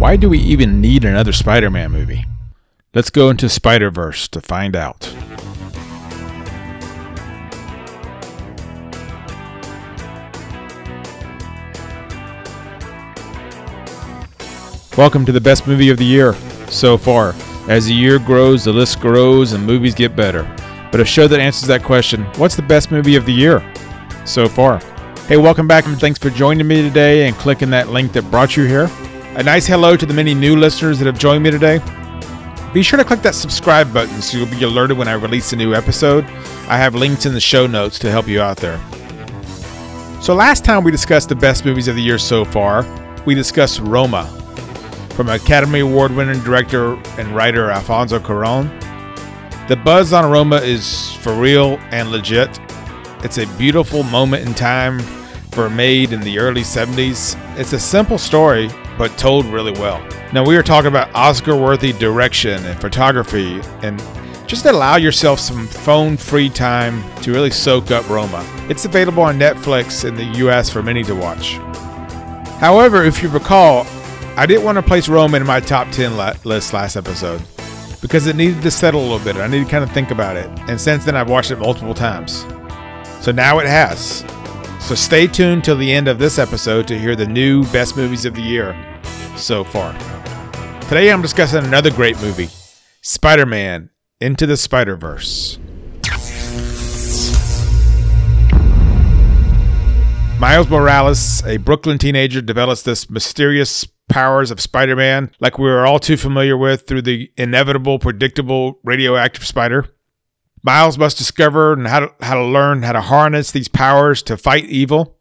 Why do we even need another Spider Man movie? Let's go into Spider Verse to find out. Welcome to the best movie of the year so far. As the year grows, the list grows and movies get better. But a show that answers that question what's the best movie of the year so far? Hey, welcome back and thanks for joining me today and clicking that link that brought you here. A nice hello to the many new listeners that have joined me today. Be sure to click that subscribe button so you'll be alerted when I release a new episode. I have links in the show notes to help you out there. So, last time we discussed the best movies of the year so far, we discussed Roma from Academy Award winning director and writer Alfonso Cuaron. The buzz on Roma is for real and legit. It's a beautiful moment in time for a maid in the early 70s. It's a simple story, but told really well. Now, we are talking about Oscar worthy direction and photography, and just allow yourself some phone free time to really soak up Roma. It's available on Netflix in the US for many to watch. However, if you recall, I didn't want to place Roma in my top 10 list last episode because it needed to settle a little bit. I needed to kind of think about it. And since then, I've watched it multiple times. So now it has. So stay tuned till the end of this episode to hear the new best movies of the year so far. Today, I'm discussing another great movie Spider Man Into the Spider Verse. Miles Morales, a Brooklyn teenager, develops this mysterious powers of Spider Man, like we are all too familiar with through the inevitable, predictable radioactive spider. Miles must discover and how to, how to learn how to harness these powers to fight evil.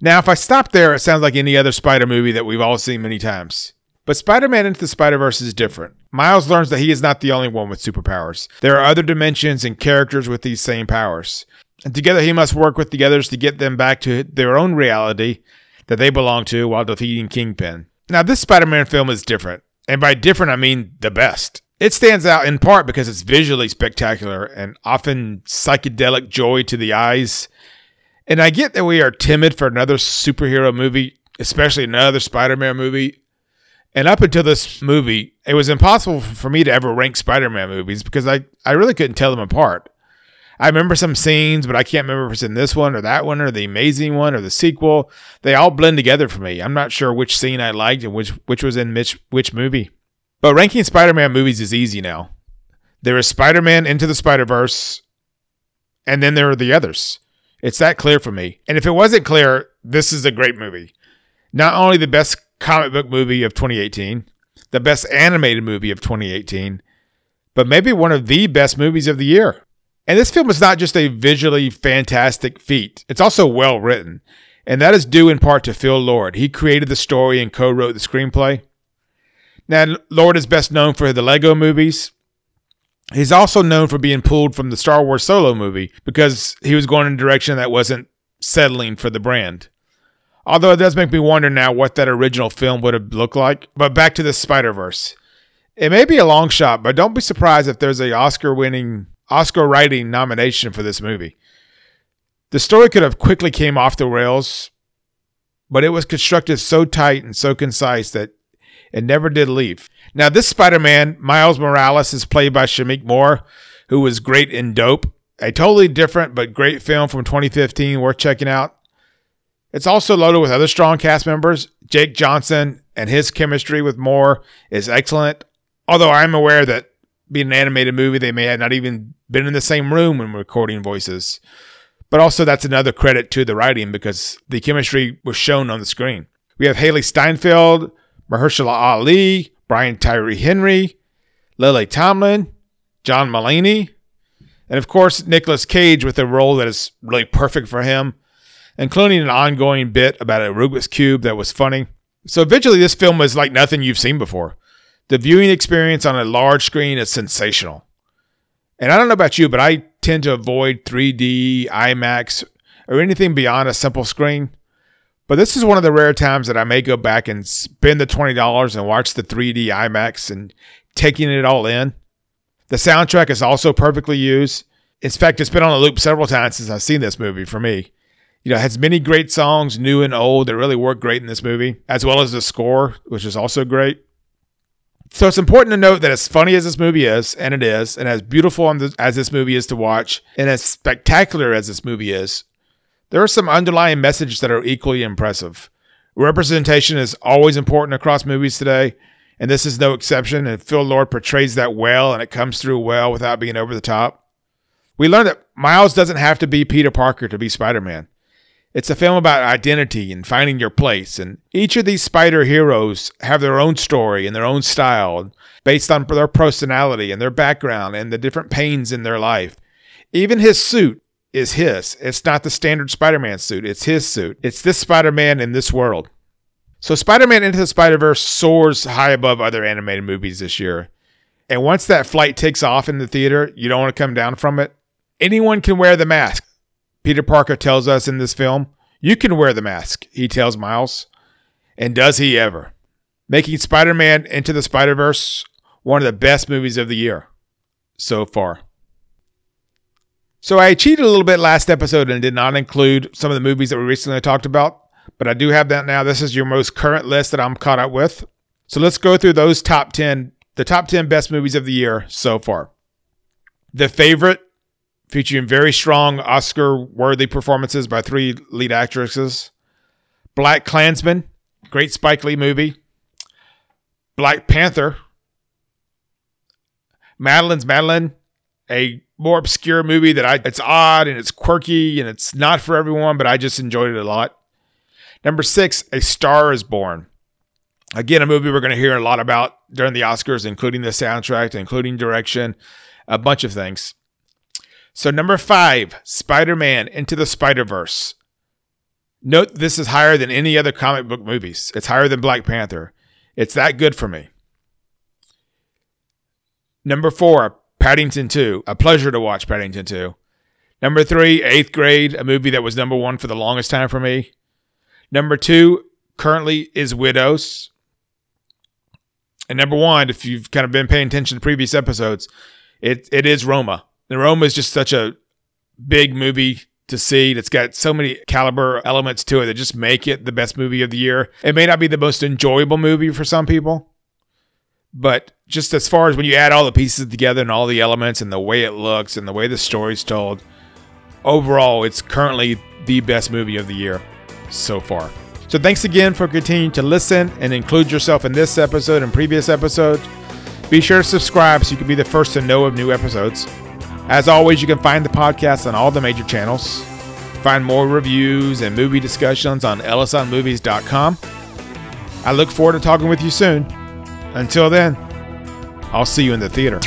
Now, if I stop there, it sounds like any other Spider movie that we've all seen many times. But Spider Man Into the Spider Verse is different. Miles learns that he is not the only one with superpowers. There are other dimensions and characters with these same powers. And together he must work with the others to get them back to their own reality that they belong to while defeating Kingpin. Now, this Spider Man film is different. And by different, I mean the best. It stands out in part because it's visually spectacular and often psychedelic joy to the eyes. And I get that we are timid for another superhero movie, especially another Spider Man movie. And up until this movie, it was impossible for me to ever rank Spider Man movies because I, I really couldn't tell them apart. I remember some scenes, but I can't remember if it's in this one or that one or the amazing one or the sequel. They all blend together for me. I'm not sure which scene I liked and which which was in which which movie. But ranking Spider-Man movies is easy now. There is Spider-Man Into the Spider-Verse, and then there are the others. It's that clear for me. And if it wasn't clear, this is a great movie. Not only the best comic book movie of 2018, the best animated movie of 2018, but maybe one of the best movies of the year. And this film is not just a visually fantastic feat, it's also well written. And that is due in part to Phil Lord. He created the story and co wrote the screenplay. Now, Lord is best known for the Lego movies. He's also known for being pulled from the Star Wars Solo movie because he was going in a direction that wasn't settling for the brand. Although it does make me wonder now what that original film would have looked like. But back to the Spider Verse. It may be a long shot, but don't be surprised if there's a Oscar winning Oscar writing nomination for this movie. The story could have quickly came off the rails, but it was constructed so tight and so concise that it never did leave. Now, this Spider-Man, Miles Morales, is played by Shameik Moore, who was great in Dope, a totally different but great film from 2015 worth checking out. It's also loaded with other strong cast members. Jake Johnson and his chemistry with Moore is excellent. Although I'm aware that being an animated movie, they may have not even been in the same room when recording voices. But also, that's another credit to the writing because the chemistry was shown on the screen. We have Hailee Steinfeld, Mahershala Ali, Brian Tyree Henry, Lily Tomlin, John Mulaney, and of course, Nicolas Cage with a role that is really perfect for him, including an ongoing bit about a Rubik's Cube that was funny. So, visually, this film is like nothing you've seen before. The viewing experience on a large screen is sensational. And I don't know about you, but I tend to avoid 3D, IMAX, or anything beyond a simple screen. But this is one of the rare times that I may go back and spend the $20 and watch the 3D IMAX and taking it all in. The soundtrack is also perfectly used. In fact, it's been on a loop several times since I've seen this movie for me. You know, it has many great songs, new and old, that really work great in this movie, as well as the score, which is also great. So it's important to note that as funny as this movie is, and it is, and as beautiful as this movie is to watch, and as spectacular as this movie is, there are some underlying messages that are equally impressive. Representation is always important across movies today, and this is no exception. And Phil Lord portrays that well, and it comes through well without being over the top. We learn that Miles doesn't have to be Peter Parker to be Spider Man. It's a film about identity and finding your place, and each of these spider heroes have their own story and their own style based on their personality and their background and the different pains in their life. Even his suit is his. It's not the standard Spider Man suit, it's his suit. It's this Spider Man in this world. So, Spider Man Into the Spider Verse soars high above other animated movies this year. And once that flight takes off in the theater, you don't want to come down from it. Anyone can wear the mask. Peter Parker tells us in this film, You can wear the mask, he tells Miles. And does he ever? Making Spider Man Into the Spider Verse one of the best movies of the year so far. So I cheated a little bit last episode and did not include some of the movies that we recently talked about, but I do have that now. This is your most current list that I'm caught up with. So let's go through those top 10, the top 10 best movies of the year so far. The favorite featuring very strong Oscar worthy performances by three lead actresses. Black Klansman, great Spike Lee movie. Black Panther. Madeline's Madeline, a more obscure movie that I it's odd and it's quirky and it's not for everyone, but I just enjoyed it a lot. Number six, A Star is Born. Again, a movie we're going to hear a lot about during the Oscars, including the soundtrack, including direction, a bunch of things. So, number five, Spider Man Into the Spider Verse. Note this is higher than any other comic book movies. It's higher than Black Panther. It's that good for me. Number four, Paddington 2. A pleasure to watch Paddington 2. Number three, Eighth Grade, a movie that was number one for the longest time for me. Number two, currently, is Widows. And number one, if you've kind of been paying attention to previous episodes, it, it is Roma. The Roma is just such a big movie to see. It's got so many caliber elements to it that just make it the best movie of the year. It may not be the most enjoyable movie for some people, but just as far as when you add all the pieces together and all the elements and the way it looks and the way the story's told, overall, it's currently the best movie of the year so far. So thanks again for continuing to listen and include yourself in this episode and previous episodes. Be sure to subscribe so you can be the first to know of new episodes. As always, you can find the podcast on all the major channels. Find more reviews and movie discussions on ellisonmovies.com. I look forward to talking with you soon. Until then, I'll see you in the theater.